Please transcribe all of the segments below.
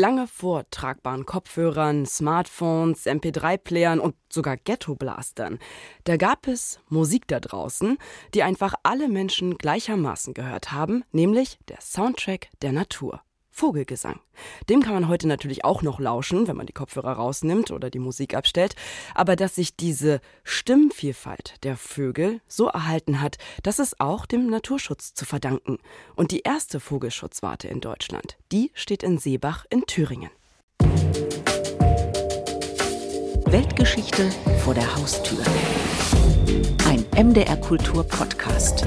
Lange vor tragbaren Kopfhörern, Smartphones, MP3-Playern und sogar Ghetto-Blastern. Da gab es Musik da draußen, die einfach alle Menschen gleichermaßen gehört haben, nämlich der Soundtrack der Natur. Vogelgesang. Dem kann man heute natürlich auch noch lauschen, wenn man die Kopfhörer rausnimmt oder die Musik abstellt, aber dass sich diese Stimmvielfalt der Vögel so erhalten hat, das ist auch dem Naturschutz zu verdanken. Und die erste Vogelschutzwarte in Deutschland, die steht in Seebach in Thüringen. Weltgeschichte vor der Haustür. Ein MDR Kultur Podcast.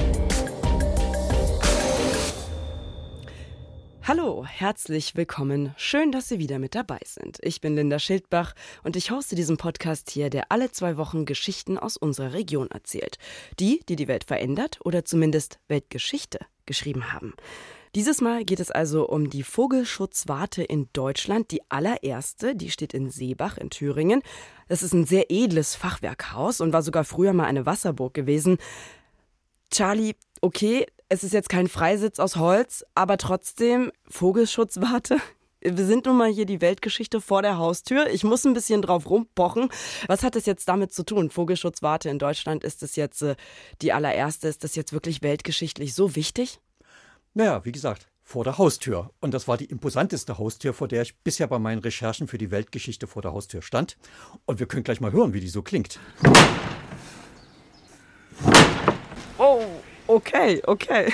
Hallo, herzlich willkommen. Schön, dass Sie wieder mit dabei sind. Ich bin Linda Schildbach und ich hoste diesen Podcast hier, der alle zwei Wochen Geschichten aus unserer Region erzählt. Die, die die Welt verändert oder zumindest Weltgeschichte geschrieben haben. Dieses Mal geht es also um die Vogelschutzwarte in Deutschland, die allererste, die steht in Seebach in Thüringen. Das ist ein sehr edles Fachwerkhaus und war sogar früher mal eine Wasserburg gewesen. Charlie, okay, es ist jetzt kein Freisitz aus Holz, aber trotzdem Vogelschutzwarte. Wir sind nun mal hier die Weltgeschichte vor der Haustür. Ich muss ein bisschen drauf rumpochen. Was hat es jetzt damit zu tun? Vogelschutzwarte in Deutschland, ist das jetzt äh, die allererste? Ist das jetzt wirklich weltgeschichtlich so wichtig? Naja, wie gesagt, vor der Haustür. Und das war die imposanteste Haustür, vor der ich bisher bei meinen Recherchen für die Weltgeschichte vor der Haustür stand. Und wir können gleich mal hören, wie die so klingt. Okay, okay.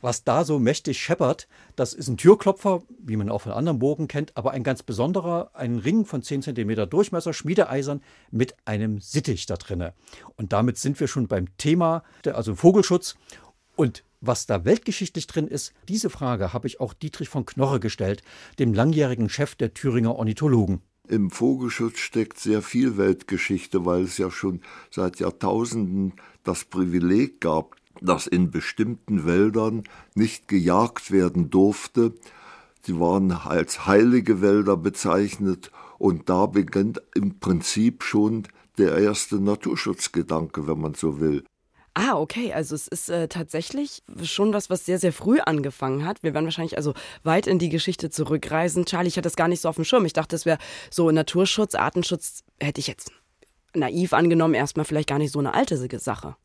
Was da so mächtig scheppert, das ist ein Türklopfer, wie man auch von anderen Burgen kennt, aber ein ganz besonderer, ein Ring von 10 cm Durchmesser, schmiedeeisern mit einem Sittich da drinne. Und damit sind wir schon beim Thema, also Vogelschutz. Und was da weltgeschichtlich drin ist, diese Frage habe ich auch Dietrich von Knorre gestellt, dem langjährigen Chef der Thüringer Ornithologen. Im Vogelschutz steckt sehr viel Weltgeschichte, weil es ja schon seit Jahrtausenden das Privileg gab, dass in bestimmten Wäldern nicht gejagt werden durfte. Sie waren als heilige Wälder bezeichnet und da beginnt im Prinzip schon der erste Naturschutzgedanke, wenn man so will. Ah, okay. Also es ist äh, tatsächlich schon was, was sehr, sehr früh angefangen hat. Wir werden wahrscheinlich also weit in die Geschichte zurückreisen. Charlie, ich hatte das gar nicht so auf dem Schirm. Ich dachte, es wäre so Naturschutz, Artenschutz, hätte ich jetzt naiv angenommen, erstmal vielleicht gar nicht so eine alte Sache.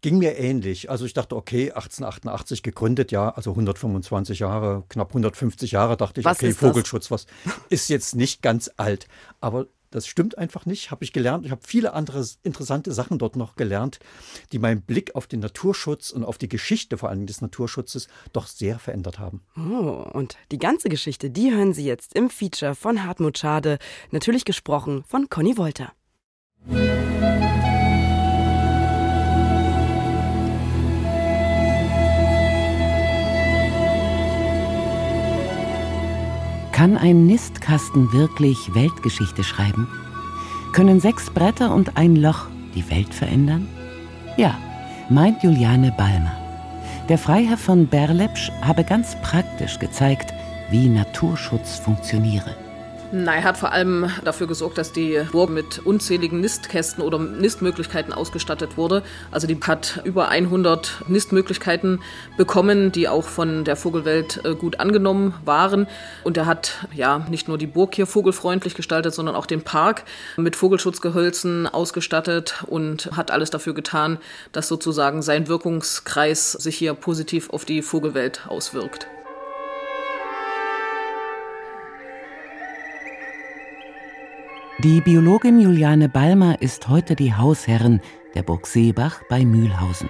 Ging mir ähnlich. Also ich dachte, okay, 1888 gegründet, ja, also 125 Jahre, knapp 150 Jahre, dachte ich, was okay, Vogelschutz, was ist jetzt nicht ganz alt. Aber das stimmt einfach nicht, habe ich gelernt. Ich habe viele andere interessante Sachen dort noch gelernt, die meinen Blick auf den Naturschutz und auf die Geschichte vor allem des Naturschutzes doch sehr verändert haben. Oh, und die ganze Geschichte, die hören Sie jetzt im Feature von Hartmut Schade, natürlich gesprochen von Conny Wolter. Kann ein Nistkasten wirklich Weltgeschichte schreiben? Können sechs Bretter und ein Loch die Welt verändern? Ja, meint Juliane Balmer. Der Freiherr von Berlepsch habe ganz praktisch gezeigt, wie Naturschutz funktioniere. Na, er hat vor allem dafür gesorgt, dass die Burg mit unzähligen Nistkästen oder Nistmöglichkeiten ausgestattet wurde. Also die hat über 100 Nistmöglichkeiten bekommen, die auch von der Vogelwelt äh, gut angenommen waren. Und er hat ja nicht nur die Burg hier vogelfreundlich gestaltet, sondern auch den Park mit Vogelschutzgehölzen ausgestattet und hat alles dafür getan, dass sozusagen sein Wirkungskreis sich hier positiv auf die Vogelwelt auswirkt. Die Biologin Juliane Balmer ist heute die Hausherrin der Burg Seebach bei Mühlhausen.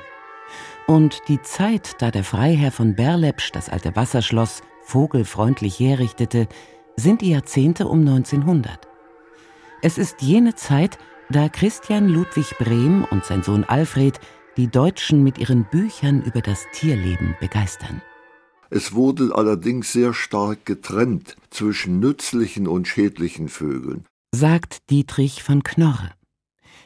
Und die Zeit, da der Freiherr von Berlepsch das alte Wasserschloss vogelfreundlich herrichtete, sind die Jahrzehnte um 1900. Es ist jene Zeit, da Christian Ludwig Brehm und sein Sohn Alfred die Deutschen mit ihren Büchern über das Tierleben begeistern. Es wurde allerdings sehr stark getrennt zwischen nützlichen und schädlichen Vögeln sagt Dietrich von Knorre.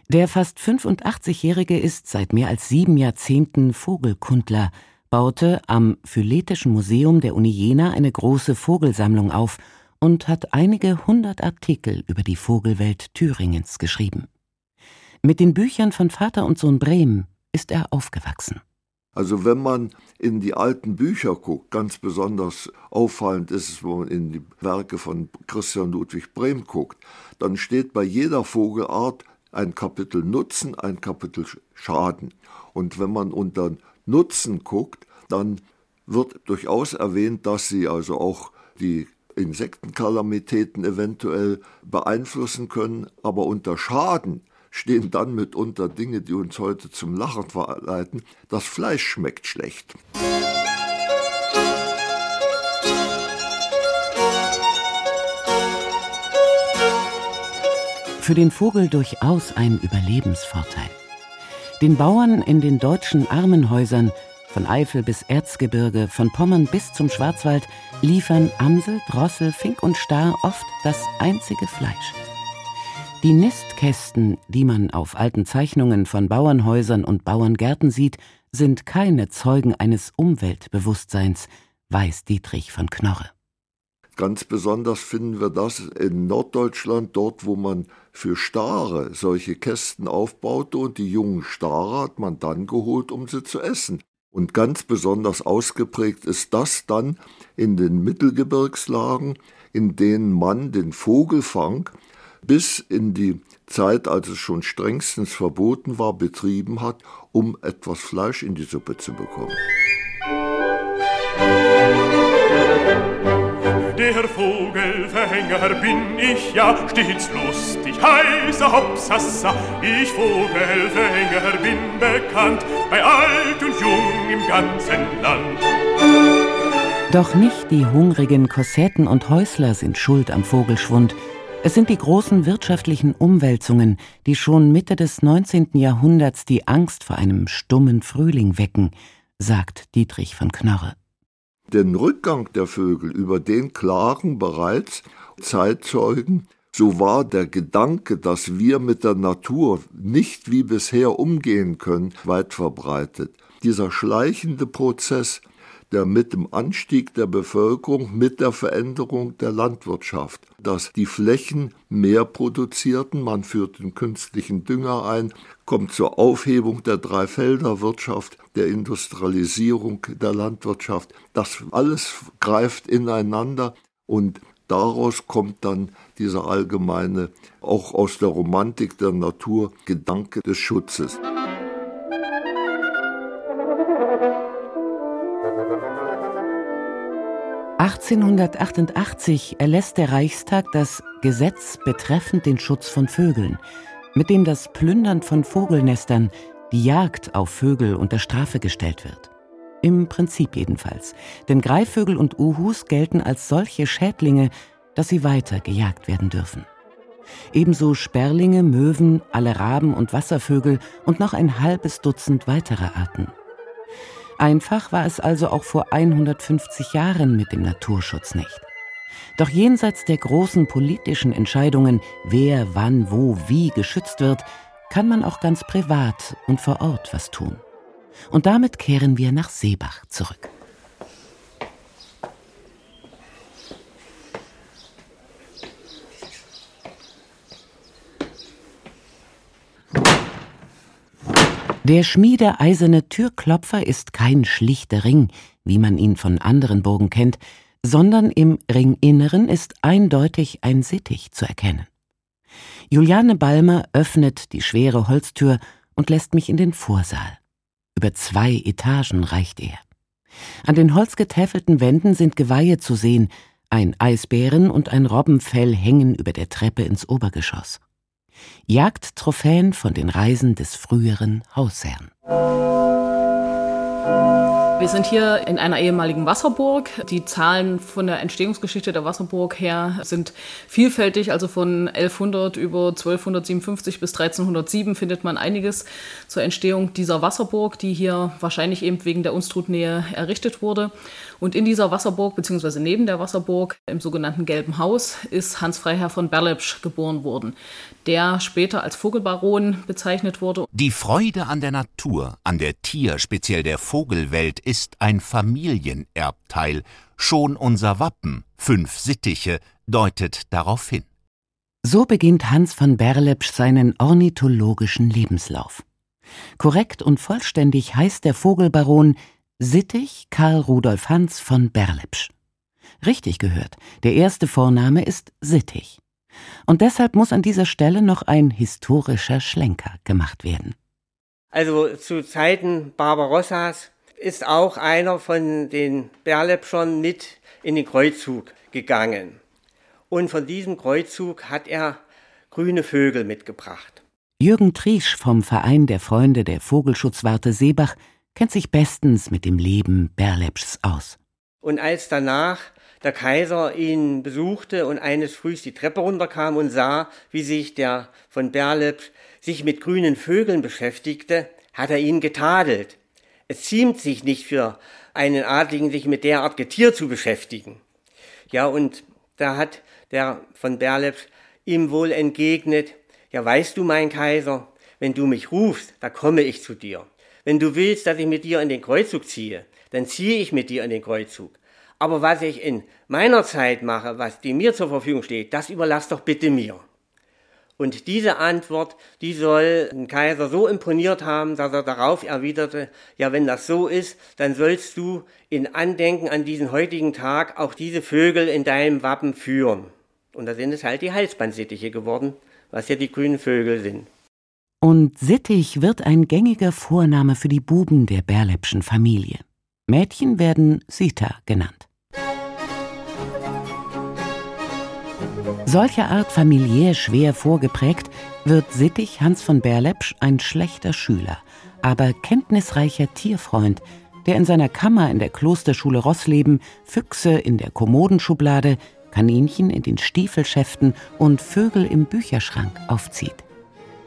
Der fast 85-Jährige ist seit mehr als sieben Jahrzehnten Vogelkundler, baute am Phyletischen Museum der Uni Jena eine große Vogelsammlung auf und hat einige hundert Artikel über die Vogelwelt Thüringens geschrieben. Mit den Büchern von Vater und Sohn Brehm ist er aufgewachsen. Also wenn man in die alten Bücher guckt, ganz besonders auffallend ist es, wenn man in die Werke von Christian Ludwig Brehm guckt, dann steht bei jeder Vogelart ein Kapitel Nutzen, ein Kapitel Schaden. Und wenn man unter Nutzen guckt, dann wird durchaus erwähnt, dass sie also auch die Insektenkalamitäten eventuell beeinflussen können, aber unter Schaden stehen dann mitunter Dinge, die uns heute zum Lachen verleiten. Das Fleisch schmeckt schlecht. Für den Vogel durchaus ein Überlebensvorteil. Den Bauern in den deutschen Armenhäusern, von Eifel bis Erzgebirge, von Pommern bis zum Schwarzwald, liefern Amsel, Drossel, Fink und Star oft das einzige Fleisch. Die Nistkästen, die man auf alten Zeichnungen von Bauernhäusern und Bauerngärten sieht, sind keine Zeugen eines Umweltbewusstseins, weiß Dietrich von Knorre. Ganz besonders finden wir das in Norddeutschland, dort wo man für Stare solche Kästen aufbaute und die jungen Stare hat man dann geholt, um sie zu essen. Und ganz besonders ausgeprägt ist das dann in den Mittelgebirgslagen, in denen man den Vogelfang bis in die Zeit, als es schon strengstens verboten war, betrieben hat, um etwas Fleisch in die Suppe zu bekommen. Der Vogelverhänger bin ich ja stets lustig, heißer Hopsassa. Ich Vogelverhänger bin bekannt, bei alt und jung im ganzen Land. Doch nicht die hungrigen Kossetten und Häusler sind schuld am Vogelschwund, es sind die großen wirtschaftlichen Umwälzungen, die schon Mitte des 19. Jahrhunderts die Angst vor einem stummen Frühling wecken, sagt Dietrich von Knorre. Den Rückgang der Vögel, über den klagen bereits Zeitzeugen, so war der Gedanke, dass wir mit der Natur nicht wie bisher umgehen können, weit verbreitet. Dieser schleichende Prozess der mit dem Anstieg der Bevölkerung, mit der Veränderung der Landwirtschaft, dass die Flächen mehr produzierten, man führt den künstlichen Dünger ein, kommt zur Aufhebung der Dreifelderwirtschaft, der Industrialisierung der Landwirtschaft. Das alles greift ineinander und daraus kommt dann dieser allgemeine, auch aus der Romantik der Natur, Gedanke des Schutzes. 1888 erlässt der Reichstag das Gesetz betreffend den Schutz von Vögeln, mit dem das Plündern von Vogelnestern, die Jagd auf Vögel unter Strafe gestellt wird. Im Prinzip jedenfalls, denn Greifvögel und Uhus gelten als solche Schädlinge, dass sie weiter gejagt werden dürfen. Ebenso Sperlinge, Möwen, alle Raben und Wasservögel und noch ein halbes Dutzend weiterer Arten. Einfach war es also auch vor 150 Jahren mit dem Naturschutz nicht. Doch jenseits der großen politischen Entscheidungen, wer, wann, wo, wie geschützt wird, kann man auch ganz privat und vor Ort was tun. Und damit kehren wir nach Seebach zurück. Der schmiedeeiserne Türklopfer ist kein schlichter Ring, wie man ihn von anderen Burgen kennt, sondern im Ringinneren ist eindeutig ein Sittich zu erkennen. Juliane Balmer öffnet die schwere Holztür und lässt mich in den Vorsaal. Über zwei Etagen reicht er. An den holzgetäfelten Wänden sind Geweihe zu sehen, ein Eisbären und ein Robbenfell hängen über der Treppe ins Obergeschoss. Jagdtrophäen von den Reisen des früheren Hausherrn. Wir sind hier in einer ehemaligen Wasserburg. Die Zahlen von der Entstehungsgeschichte der Wasserburg her sind vielfältig. Also von 1100 über 1257 bis 1307 findet man einiges zur Entstehung dieser Wasserburg, die hier wahrscheinlich eben wegen der Unstrutnähe errichtet wurde. Und in dieser Wasserburg, beziehungsweise neben der Wasserburg, im sogenannten Gelben Haus, ist Hans Freiherr von Berlepsch geboren worden, der später als Vogelbaron bezeichnet wurde. Die Freude an der Natur, an der Tier, speziell der Vogelwelt, ist ein Familienerbteil. Schon unser Wappen, fünf Sittiche, deutet darauf hin. So beginnt Hans von Berlepsch seinen ornithologischen Lebenslauf. Korrekt und vollständig heißt der Vogelbaron Sittich Karl Rudolf Hans von Berlepsch. Richtig gehört, der erste Vorname ist Sittich. Und deshalb muss an dieser Stelle noch ein historischer Schlenker gemacht werden. Also zu Zeiten Barbarossas ist auch einer von den Berlepschern mit in den Kreuzzug gegangen. Und von diesem Kreuzzug hat er grüne Vögel mitgebracht. Jürgen Triesch vom Verein der Freunde der Vogelschutzwarte Seebach kennt sich bestens mit dem Leben Berlepschs aus. Und als danach der Kaiser ihn besuchte und eines Frühs die Treppe runterkam und sah, wie sich der von Berlepsch sich mit grünen Vögeln beschäftigte, hat er ihn getadelt. Es ziemt sich nicht für einen Adligen, sich mit derart Getier zu beschäftigen. Ja, und da hat der von Berlepsch ihm wohl entgegnet, ja, weißt du, mein Kaiser, wenn du mich rufst, da komme ich zu dir. Wenn du willst, dass ich mit dir in den Kreuzzug ziehe, dann ziehe ich mit dir in den Kreuzzug. Aber was ich in meiner Zeit mache, was die mir zur Verfügung steht, das überlass doch bitte mir. Und diese Antwort, die soll den Kaiser so imponiert haben, dass er darauf erwiderte, ja, wenn das so ist, dann sollst du in Andenken an diesen heutigen Tag auch diese Vögel in deinem Wappen führen. Und da sind es halt die Halsbandsittiche geworden, was ja die grünen Vögel sind. Und Sittich wird ein gängiger Vorname für die Buben der Berlepschen Familie. Mädchen werden Sita genannt. Solcher Art familiär schwer vorgeprägt, wird Sittich Hans von Berlepsch ein schlechter Schüler, aber kenntnisreicher Tierfreund, der in seiner Kammer in der Klosterschule Rossleben Füchse in der Kommodenschublade, Kaninchen in den Stiefelschäften und Vögel im Bücherschrank aufzieht.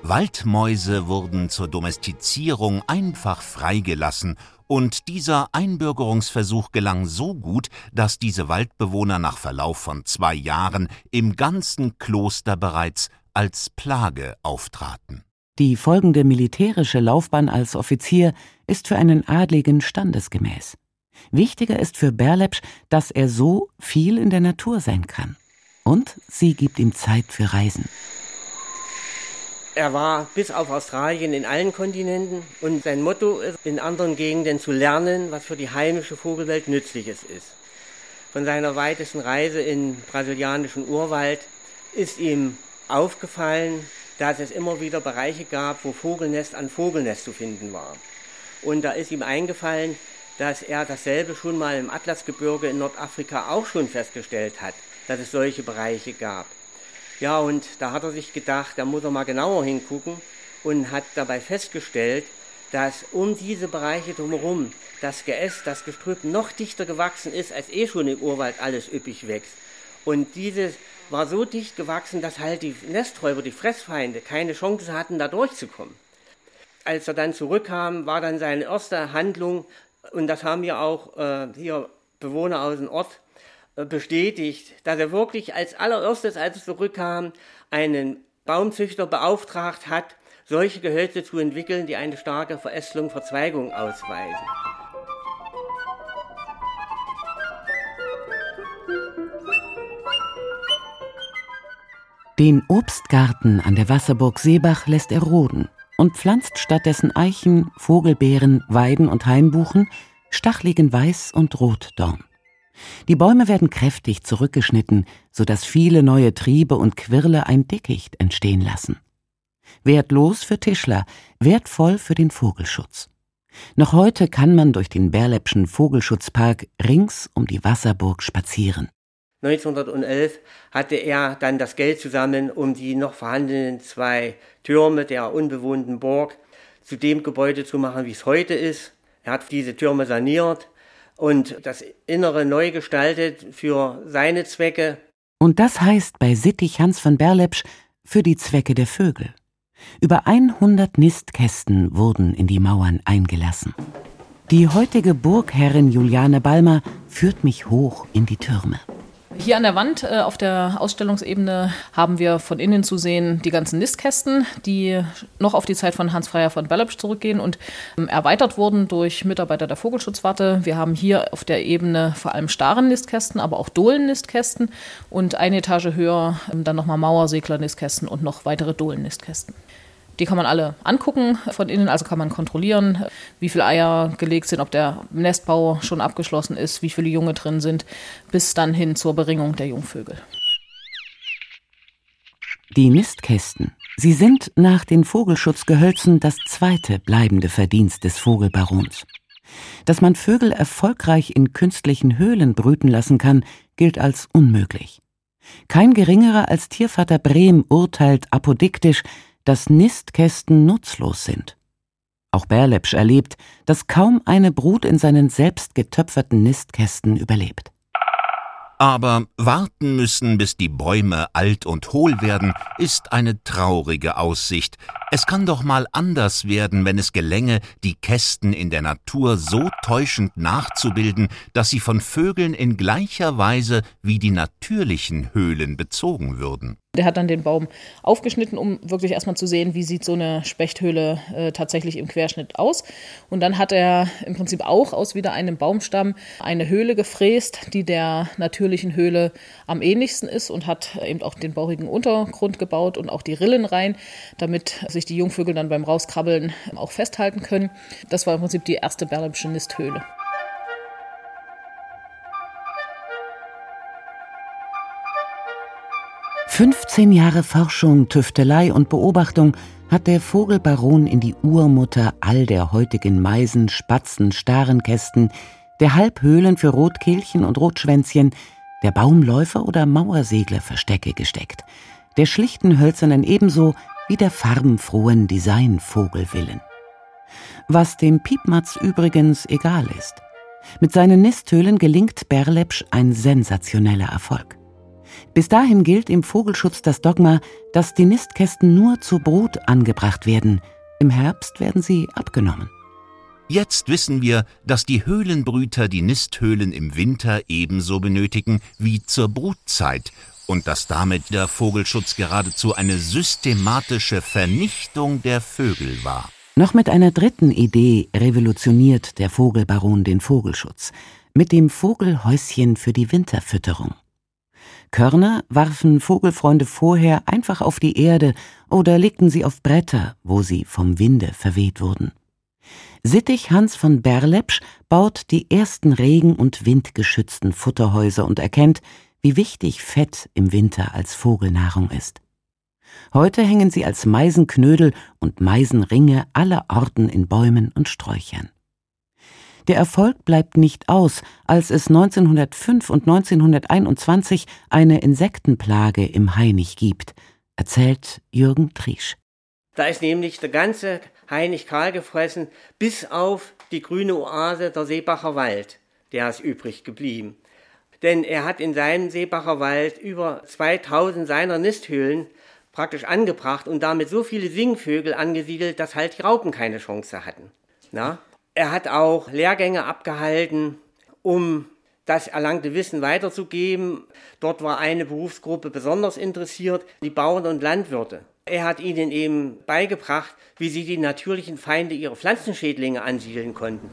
Waldmäuse wurden zur Domestizierung einfach freigelassen und dieser Einbürgerungsversuch gelang so gut, dass diese Waldbewohner nach Verlauf von zwei Jahren im ganzen Kloster bereits als Plage auftraten. Die folgende militärische Laufbahn als Offizier ist für einen Adligen standesgemäß. Wichtiger ist für Berlepsch, dass er so viel in der Natur sein kann. Und sie gibt ihm Zeit für Reisen. Er war bis auf Australien in allen Kontinenten und sein Motto ist, in anderen Gegenden zu lernen, was für die heimische Vogelwelt Nützliches ist. Von seiner weitesten Reise in brasilianischen Urwald ist ihm aufgefallen, dass es immer wieder Bereiche gab, wo Vogelnest an Vogelnest zu finden war. Und da ist ihm eingefallen, dass er dasselbe schon mal im Atlasgebirge in Nordafrika auch schon festgestellt hat, dass es solche Bereiche gab. Ja, und da hat er sich gedacht, da muss er mal genauer hingucken und hat dabei festgestellt, dass um diese Bereiche drumherum das Geäst, das Gestrüpp noch dichter gewachsen ist, als eh schon im Urwald alles üppig wächst. Und dieses war so dicht gewachsen, dass halt die Nesträuber, die Fressfeinde, keine Chance hatten, da durchzukommen. Als er dann zurückkam, war dann seine erste Handlung, und das haben ja auch äh, hier Bewohner aus dem Ort bestätigt, dass er wirklich als allererstes, als es zurückkam, einen Baumzüchter beauftragt hat, solche Gehölze zu entwickeln, die eine starke Verästelung, Verzweigung ausweisen. Den Obstgarten an der Wasserburg Seebach lässt er roden und pflanzt stattdessen Eichen, Vogelbeeren, Weiden und Hainbuchen, stachligen Weiß- und Rotdorn. Die Bäume werden kräftig zurückgeschnitten, sodass viele neue Triebe und Quirle ein Dickicht entstehen lassen. Wertlos für Tischler, wertvoll für den Vogelschutz. Noch heute kann man durch den Berlepschen Vogelschutzpark rings um die Wasserburg spazieren. 1911 hatte er dann das Geld zusammen, um die noch vorhandenen zwei Türme der unbewohnten Burg zu dem Gebäude zu machen, wie es heute ist. Er hat diese Türme saniert, und das Innere neu gestaltet für seine Zwecke. Und das heißt bei Sittich Hans von Berlepsch für die Zwecke der Vögel. Über 100 Nistkästen wurden in die Mauern eingelassen. Die heutige Burgherrin Juliane Balmer führt mich hoch in die Türme. Hier an der Wand äh, auf der Ausstellungsebene haben wir von innen zu sehen die ganzen Nistkästen, die noch auf die Zeit von Hans Freier von Berlepsch zurückgehen und ähm, erweitert wurden durch Mitarbeiter der Vogelschutzwarte. Wir haben hier auf der Ebene vor allem starren Nistkästen, aber auch Dohlen-Nistkästen und eine Etage höher ähm, dann nochmal Mauersegler-Nistkästen und noch weitere Dohlen-Nistkästen. Die kann man alle angucken von innen, also kann man kontrollieren, wie viele Eier gelegt sind, ob der Nestbau schon abgeschlossen ist, wie viele Junge drin sind, bis dann hin zur Beringung der Jungvögel. Die Nistkästen. Sie sind nach den Vogelschutzgehölzen das zweite bleibende Verdienst des Vogelbarons. Dass man Vögel erfolgreich in künstlichen Höhlen brüten lassen kann, gilt als unmöglich. Kein geringerer als Tiervater Brehm urteilt apodiktisch, dass Nistkästen nutzlos sind. Auch Berlepsch erlebt, dass kaum eine Brut in seinen selbst getöpferten Nistkästen überlebt. Aber warten müssen, bis die Bäume alt und hohl werden, ist eine traurige Aussicht. Es kann doch mal anders werden, wenn es gelänge, die Kästen in der Natur so täuschend nachzubilden, dass sie von Vögeln in gleicher Weise wie die natürlichen Höhlen bezogen würden. Der hat dann den Baum aufgeschnitten, um wirklich erstmal zu sehen, wie sieht so eine Spechthöhle äh, tatsächlich im Querschnitt aus. Und dann hat er im Prinzip auch aus wieder einem Baumstamm eine Höhle gefräst, die der natürlichen Höhle am ähnlichsten ist und hat eben auch den bauchigen Untergrund gebaut und auch die Rillen rein, damit sich die Jungvögel dann beim Rauskrabbeln auch festhalten können. Das war im Prinzip die erste Berlepsche Nisthöhle. 15 Jahre Forschung, Tüftelei und Beobachtung hat der Vogelbaron in die Urmutter all der heutigen Meisen, Spatzen, Starenkästen, der Halbhöhlen für Rotkehlchen und Rotschwänzchen, der Baumläufer oder Mauersegler Verstecke gesteckt, der schlichten hölzernen ebenso wie der farbenfrohen Designvogelvillen. Was dem Piepmatz übrigens egal ist. Mit seinen Nisthöhlen gelingt Berlepsch ein sensationeller Erfolg. Bis dahin gilt im Vogelschutz das Dogma, dass die Nistkästen nur zur Brut angebracht werden. Im Herbst werden sie abgenommen. Jetzt wissen wir, dass die Höhlenbrüter die Nisthöhlen im Winter ebenso benötigen wie zur Brutzeit und dass damit der Vogelschutz geradezu eine systematische Vernichtung der Vögel war. Noch mit einer dritten Idee revolutioniert der Vogelbaron den Vogelschutz, mit dem Vogelhäuschen für die Winterfütterung. Körner warfen Vogelfreunde vorher einfach auf die Erde oder legten sie auf Bretter, wo sie vom Winde verweht wurden. Sittig Hans von Berlepsch baut die ersten regen- und windgeschützten Futterhäuser und erkennt, wie wichtig Fett im Winter als Vogelnahrung ist. Heute hängen sie als Meisenknödel und Meisenringe aller Orten in Bäumen und Sträuchern. Der Erfolg bleibt nicht aus, als es 1905 und 1921 eine Insektenplage im Hainich gibt, erzählt Jürgen Triesch. Da ist nämlich der ganze Hainich kahl gefressen, bis auf die grüne Oase der Seebacher Wald. Der ist übrig geblieben. Denn er hat in seinem Seebacher Wald über 2000 seiner Nisthöhlen praktisch angebracht und damit so viele Singvögel angesiedelt, dass halt die Raupen keine Chance hatten. Na? Er hat auch Lehrgänge abgehalten, um das erlangte Wissen weiterzugeben. Dort war eine Berufsgruppe besonders interessiert, die Bauern und Landwirte. Er hat ihnen eben beigebracht, wie sie die natürlichen Feinde ihrer Pflanzenschädlinge ansiedeln konnten.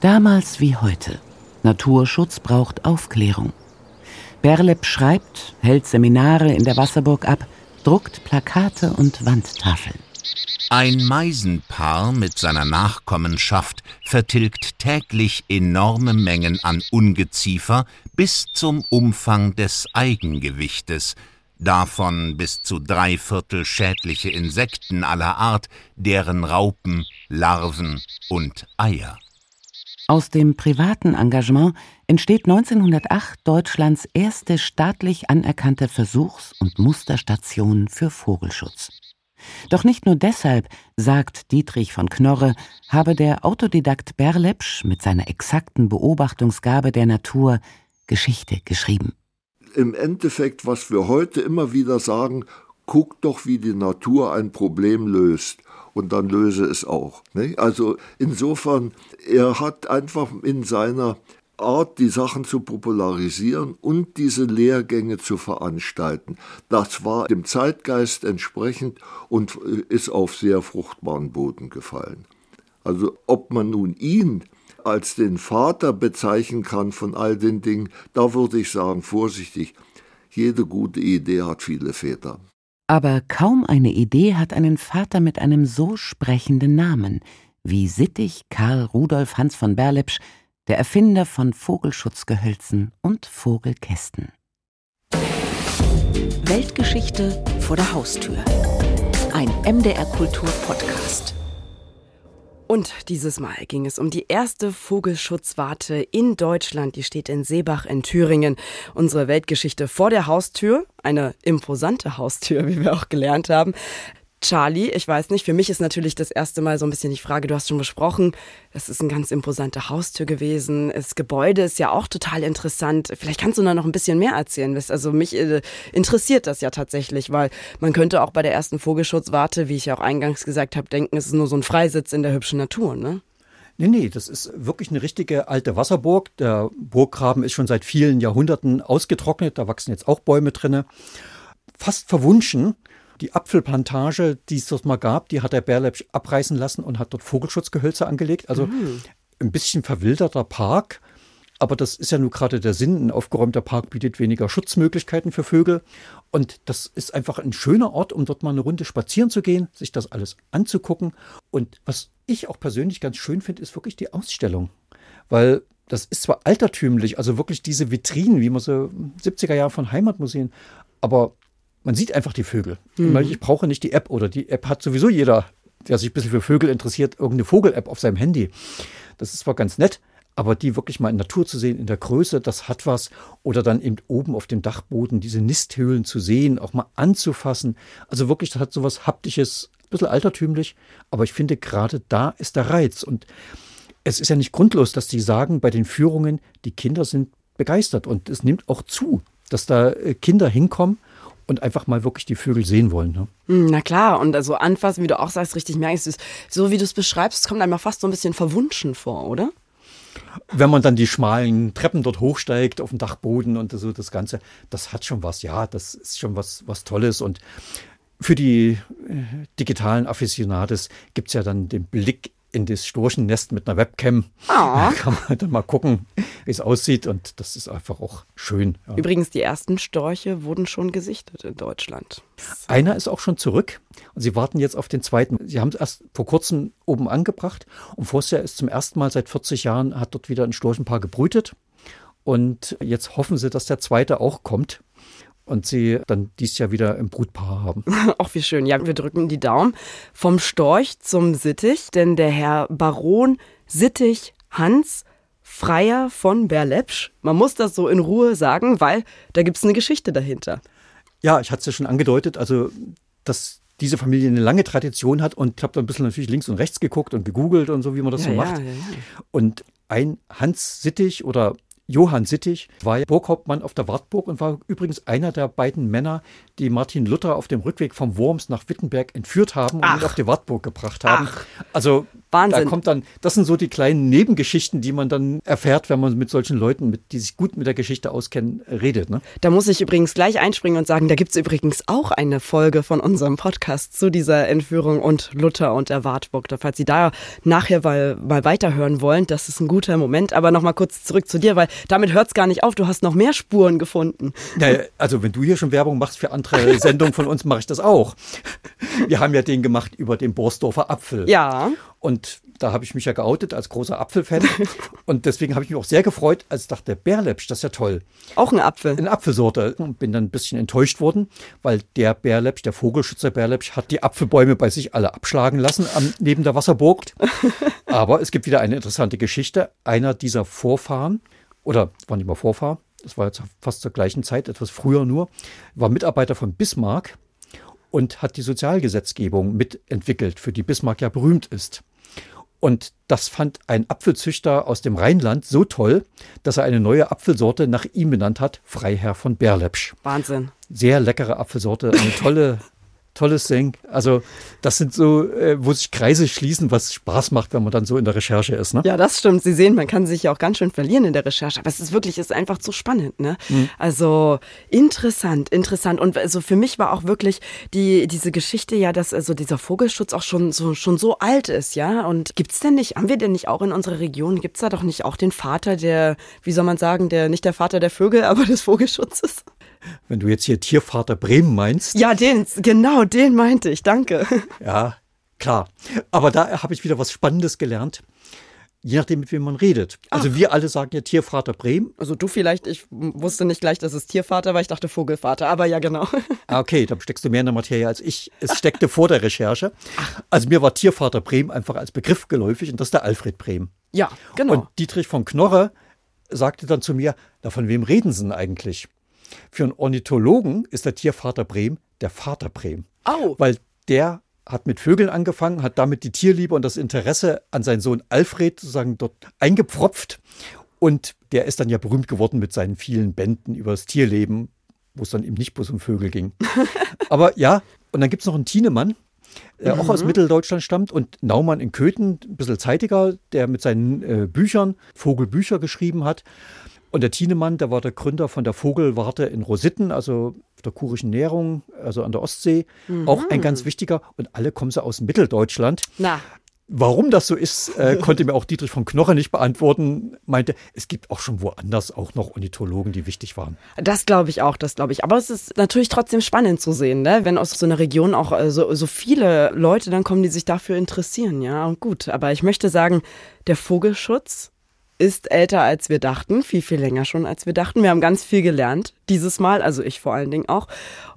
Damals wie heute. Naturschutz braucht Aufklärung. Berleb schreibt, hält Seminare in der Wasserburg ab, druckt Plakate und Wandtafeln. Ein Meisenpaar mit seiner Nachkommenschaft vertilgt täglich enorme Mengen an Ungeziefer bis zum Umfang des Eigengewichtes, davon bis zu drei Viertel schädliche Insekten aller Art, deren Raupen, Larven und Eier. Aus dem privaten Engagement entsteht 1908 Deutschlands erste staatlich anerkannte Versuchs- und Musterstation für Vogelschutz. Doch nicht nur deshalb, sagt Dietrich von Knorre, habe der Autodidakt Berlepsch mit seiner exakten Beobachtungsgabe der Natur Geschichte geschrieben. Im Endeffekt, was wir heute immer wieder sagen, guck doch, wie die Natur ein Problem löst und dann löse es auch. Also insofern, er hat einfach in seiner Art, die Sachen zu popularisieren und diese Lehrgänge zu veranstalten. Das war dem Zeitgeist entsprechend und ist auf sehr fruchtbaren Boden gefallen. Also ob man nun ihn als den Vater bezeichnen kann von all den Dingen, da würde ich sagen, vorsichtig, jede gute Idee hat viele Väter. Aber kaum eine Idee hat einen Vater mit einem so sprechenden Namen wie Sittich Karl Rudolf Hans von Berlepsch, der Erfinder von Vogelschutzgehölzen und Vogelkästen. Weltgeschichte vor der Haustür. Ein MDR Kultur Podcast. Und dieses Mal ging es um die erste Vogelschutzwarte in Deutschland. Die steht in Seebach in Thüringen. Unsere Weltgeschichte vor der Haustür. Eine imposante Haustür, wie wir auch gelernt haben. Charlie, ich weiß nicht, für mich ist natürlich das erste Mal so ein bisschen die Frage, du hast schon besprochen, es ist eine ganz imposante Haustür gewesen. Das Gebäude ist ja auch total interessant. Vielleicht kannst du da noch ein bisschen mehr erzählen. Also mich äh, interessiert das ja tatsächlich, weil man könnte auch bei der ersten Vogelschutzwarte, wie ich ja auch eingangs gesagt habe, denken, es ist nur so ein Freisitz in der hübschen Natur, ne? Nee, nee, das ist wirklich eine richtige alte Wasserburg. Der Burggraben ist schon seit vielen Jahrhunderten ausgetrocknet, da wachsen jetzt auch Bäume drinne. Fast verwunschen die Apfelplantage, die es dort mal gab, die hat der Bärlepsch abreißen lassen und hat dort Vogelschutzgehölze angelegt. Also mhm. ein bisschen verwilderter Park. Aber das ist ja nur gerade der Sinn. Ein aufgeräumter Park bietet weniger Schutzmöglichkeiten für Vögel. Und das ist einfach ein schöner Ort, um dort mal eine Runde spazieren zu gehen, sich das alles anzugucken. Und was ich auch persönlich ganz schön finde, ist wirklich die Ausstellung. Weil das ist zwar altertümlich, also wirklich diese Vitrinen, wie man so 70er Jahre von Heimatmuseen, aber man sieht einfach die Vögel. Mhm. Ich brauche nicht die App oder die App hat sowieso jeder, der sich ein bisschen für Vögel interessiert, irgendeine Vogel-App auf seinem Handy. Das ist zwar ganz nett, aber die wirklich mal in Natur zu sehen, in der Größe, das hat was. Oder dann eben oben auf dem Dachboden diese Nisthöhlen zu sehen, auch mal anzufassen. Also wirklich, das hat so was Haptisches, ein bisschen altertümlich, aber ich finde, gerade da ist der Reiz. Und es ist ja nicht grundlos, dass die sagen bei den Führungen, die Kinder sind begeistert und es nimmt auch zu, dass da äh, Kinder hinkommen und einfach mal wirklich die Vögel sehen wollen. Ne? Hm, na klar, und also anfassen, wie du auch sagst, richtig merkst, ist, so wie du es beschreibst, kommt einem fast so ein bisschen verwunschen vor, oder? Wenn man dann die schmalen Treppen dort hochsteigt auf dem Dachboden und so das Ganze, das hat schon was, ja, das ist schon was, was Tolles und für die äh, digitalen Afficionades gibt es ja dann den Blick in das Storchennest mit einer Webcam. Oh. Da kann man dann mal gucken, wie es aussieht. Und das ist einfach auch schön. Ja. Übrigens, die ersten Storche wurden schon gesichtet in Deutschland. Einer ist auch schon zurück. Und sie warten jetzt auf den zweiten. Sie haben es erst vor kurzem oben angebracht. Und Forster ist zum ersten Mal seit 40 Jahren, hat dort wieder ein Storchenpaar gebrütet. Und jetzt hoffen sie, dass der zweite auch kommt und sie dann dies Jahr wieder im Brutpaar haben. Ach, wie schön. Ja, wir drücken die Daumen. Vom Storch zum Sittich, denn der Herr Baron Sittich Hans Freier von Berlepsch, man muss das so in Ruhe sagen, weil da gibt es eine Geschichte dahinter. Ja, ich hatte es ja schon angedeutet, also dass diese Familie eine lange Tradition hat und ich habe da ein bisschen natürlich links und rechts geguckt und gegoogelt und so, wie man das ja, so macht. Ja, ja, und ein Hans Sittich oder Johann Sittich war Burghauptmann auf der Wartburg und war übrigens einer der beiden Männer, die Martin Luther auf dem Rückweg vom Worms nach Wittenberg entführt haben und Ach. auf die Wartburg gebracht haben. Ach. Also Wahnsinn. Da kommt dann, das sind so die kleinen Nebengeschichten, die man dann erfährt, wenn man mit solchen Leuten, mit, die sich gut mit der Geschichte auskennen, redet. Ne? Da muss ich übrigens gleich einspringen und sagen, da gibt es übrigens auch eine Folge von unserem Podcast zu dieser Entführung und Luther und der Wartburg. Falls Sie da nachher mal, mal weiterhören wollen, das ist ein guter Moment. Aber nochmal kurz zurück zu dir, weil damit hört es gar nicht auf. Du hast noch mehr Spuren gefunden. Naja, also wenn du hier schon Werbung machst für andere Sendungen von uns, mache ich das auch. Wir haben ja den gemacht über den Borsdorfer Apfel. Ja. Und da habe ich mich ja geoutet als großer Apfelfan. und deswegen habe ich mich auch sehr gefreut, als ich dachte, Bärlepsch, das ist ja toll. Auch ein Apfel. Eine Apfelsorte. Und bin dann ein bisschen enttäuscht worden, weil der Bärlepsch, der Vogelschützer Bärlepsch, hat die Apfelbäume bei sich alle abschlagen lassen am, neben der Wasserburg. Aber es gibt wieder eine interessante Geschichte. Einer dieser Vorfahren, oder war nicht mal Vorfahr, das war jetzt fast zur gleichen Zeit, etwas früher nur, war Mitarbeiter von Bismarck und hat die Sozialgesetzgebung mitentwickelt, für die Bismarck ja berühmt ist. Und das fand ein Apfelzüchter aus dem Rheinland so toll, dass er eine neue Apfelsorte nach ihm benannt hat, Freiherr von Berlepsch. Wahnsinn. Sehr leckere Apfelsorte, eine tolle tolles Ding. Also das sind so, äh, wo sich Kreise schließen, was Spaß macht, wenn man dann so in der Recherche ist. Ne? Ja, das stimmt. Sie sehen, man kann sich ja auch ganz schön verlieren in der Recherche. Aber es ist wirklich, es ist einfach zu spannend. Ne? Mhm. Also interessant, interessant. Und also für mich war auch wirklich die diese Geschichte ja, dass also dieser Vogelschutz auch schon so schon so alt ist, ja. Und gibt's denn nicht, haben wir denn nicht auch in unserer Region, gibt's da doch nicht auch den Vater, der, wie soll man sagen, der nicht der Vater der Vögel, aber des Vogelschutzes? Wenn du jetzt hier Tiervater Bremen meinst. Ja, den, genau, den meinte ich, danke. Ja, klar. Aber da habe ich wieder was Spannendes gelernt. Je nachdem, mit wem man redet. Also Ach. wir alle sagen ja Tiervater Bremen. Also du vielleicht, ich wusste nicht gleich, dass es Tiervater war, ich dachte Vogelvater, aber ja genau. Ah, okay, da steckst du mehr in der Materie als ich. Es steckte vor der Recherche. Also mir war Tiervater Bremen einfach als Begriff geläufig und das ist der Alfred Brehm. Ja, genau. Und Dietrich von Knorre sagte dann zu mir, na, von wem reden Sie denn eigentlich? Für einen Ornithologen ist der Tiervater Brehm der Vater Brehm. Au. Weil der hat mit Vögeln angefangen, hat damit die Tierliebe und das Interesse an seinen Sohn Alfred sozusagen dort eingepfropft. Und der ist dann ja berühmt geworden mit seinen vielen Bänden über das Tierleben, wo es dann eben nicht bloß um Vögel ging. Aber ja, und dann gibt es noch einen Tienemann, der mhm. auch aus Mitteldeutschland stammt und Naumann in Köthen, ein bisschen zeitiger, der mit seinen äh, Büchern Vogelbücher geschrieben hat. Und der Tienemann, der war der Gründer von der Vogelwarte in Rositten, also auf der kurischen Nährung, also an der Ostsee. Mhm. Auch ein ganz wichtiger. Und alle kommen so aus Mitteldeutschland. Na. Warum das so ist, äh, konnte mir auch Dietrich von Knoche nicht beantworten. Meinte, es gibt auch schon woanders auch noch Ornithologen, die wichtig waren. Das glaube ich auch, das glaube ich. Aber es ist natürlich trotzdem spannend zu sehen, ne? wenn aus so einer Region auch äh, so, so viele Leute dann kommen, die sich dafür interessieren. Ja, und gut. Aber ich möchte sagen, der Vogelschutz ist älter als wir dachten, viel, viel länger schon als wir dachten. Wir haben ganz viel gelernt dieses Mal, also ich vor allen Dingen auch.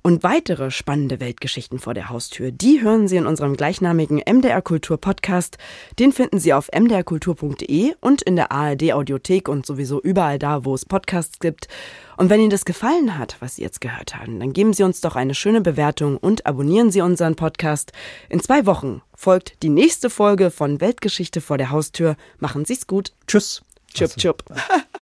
Und weitere spannende Weltgeschichten vor der Haustür, die hören Sie in unserem gleichnamigen MDR Kultur Podcast. Den finden Sie auf mdrkultur.de und in der ARD Audiothek und sowieso überall da, wo es Podcasts gibt. Und wenn Ihnen das gefallen hat, was Sie jetzt gehört haben, dann geben Sie uns doch eine schöne Bewertung und abonnieren Sie unseren Podcast. In zwei Wochen folgt die nächste Folge von Weltgeschichte vor der Haustür. Machen Sie's gut. Tschüss. Чоп-чоп.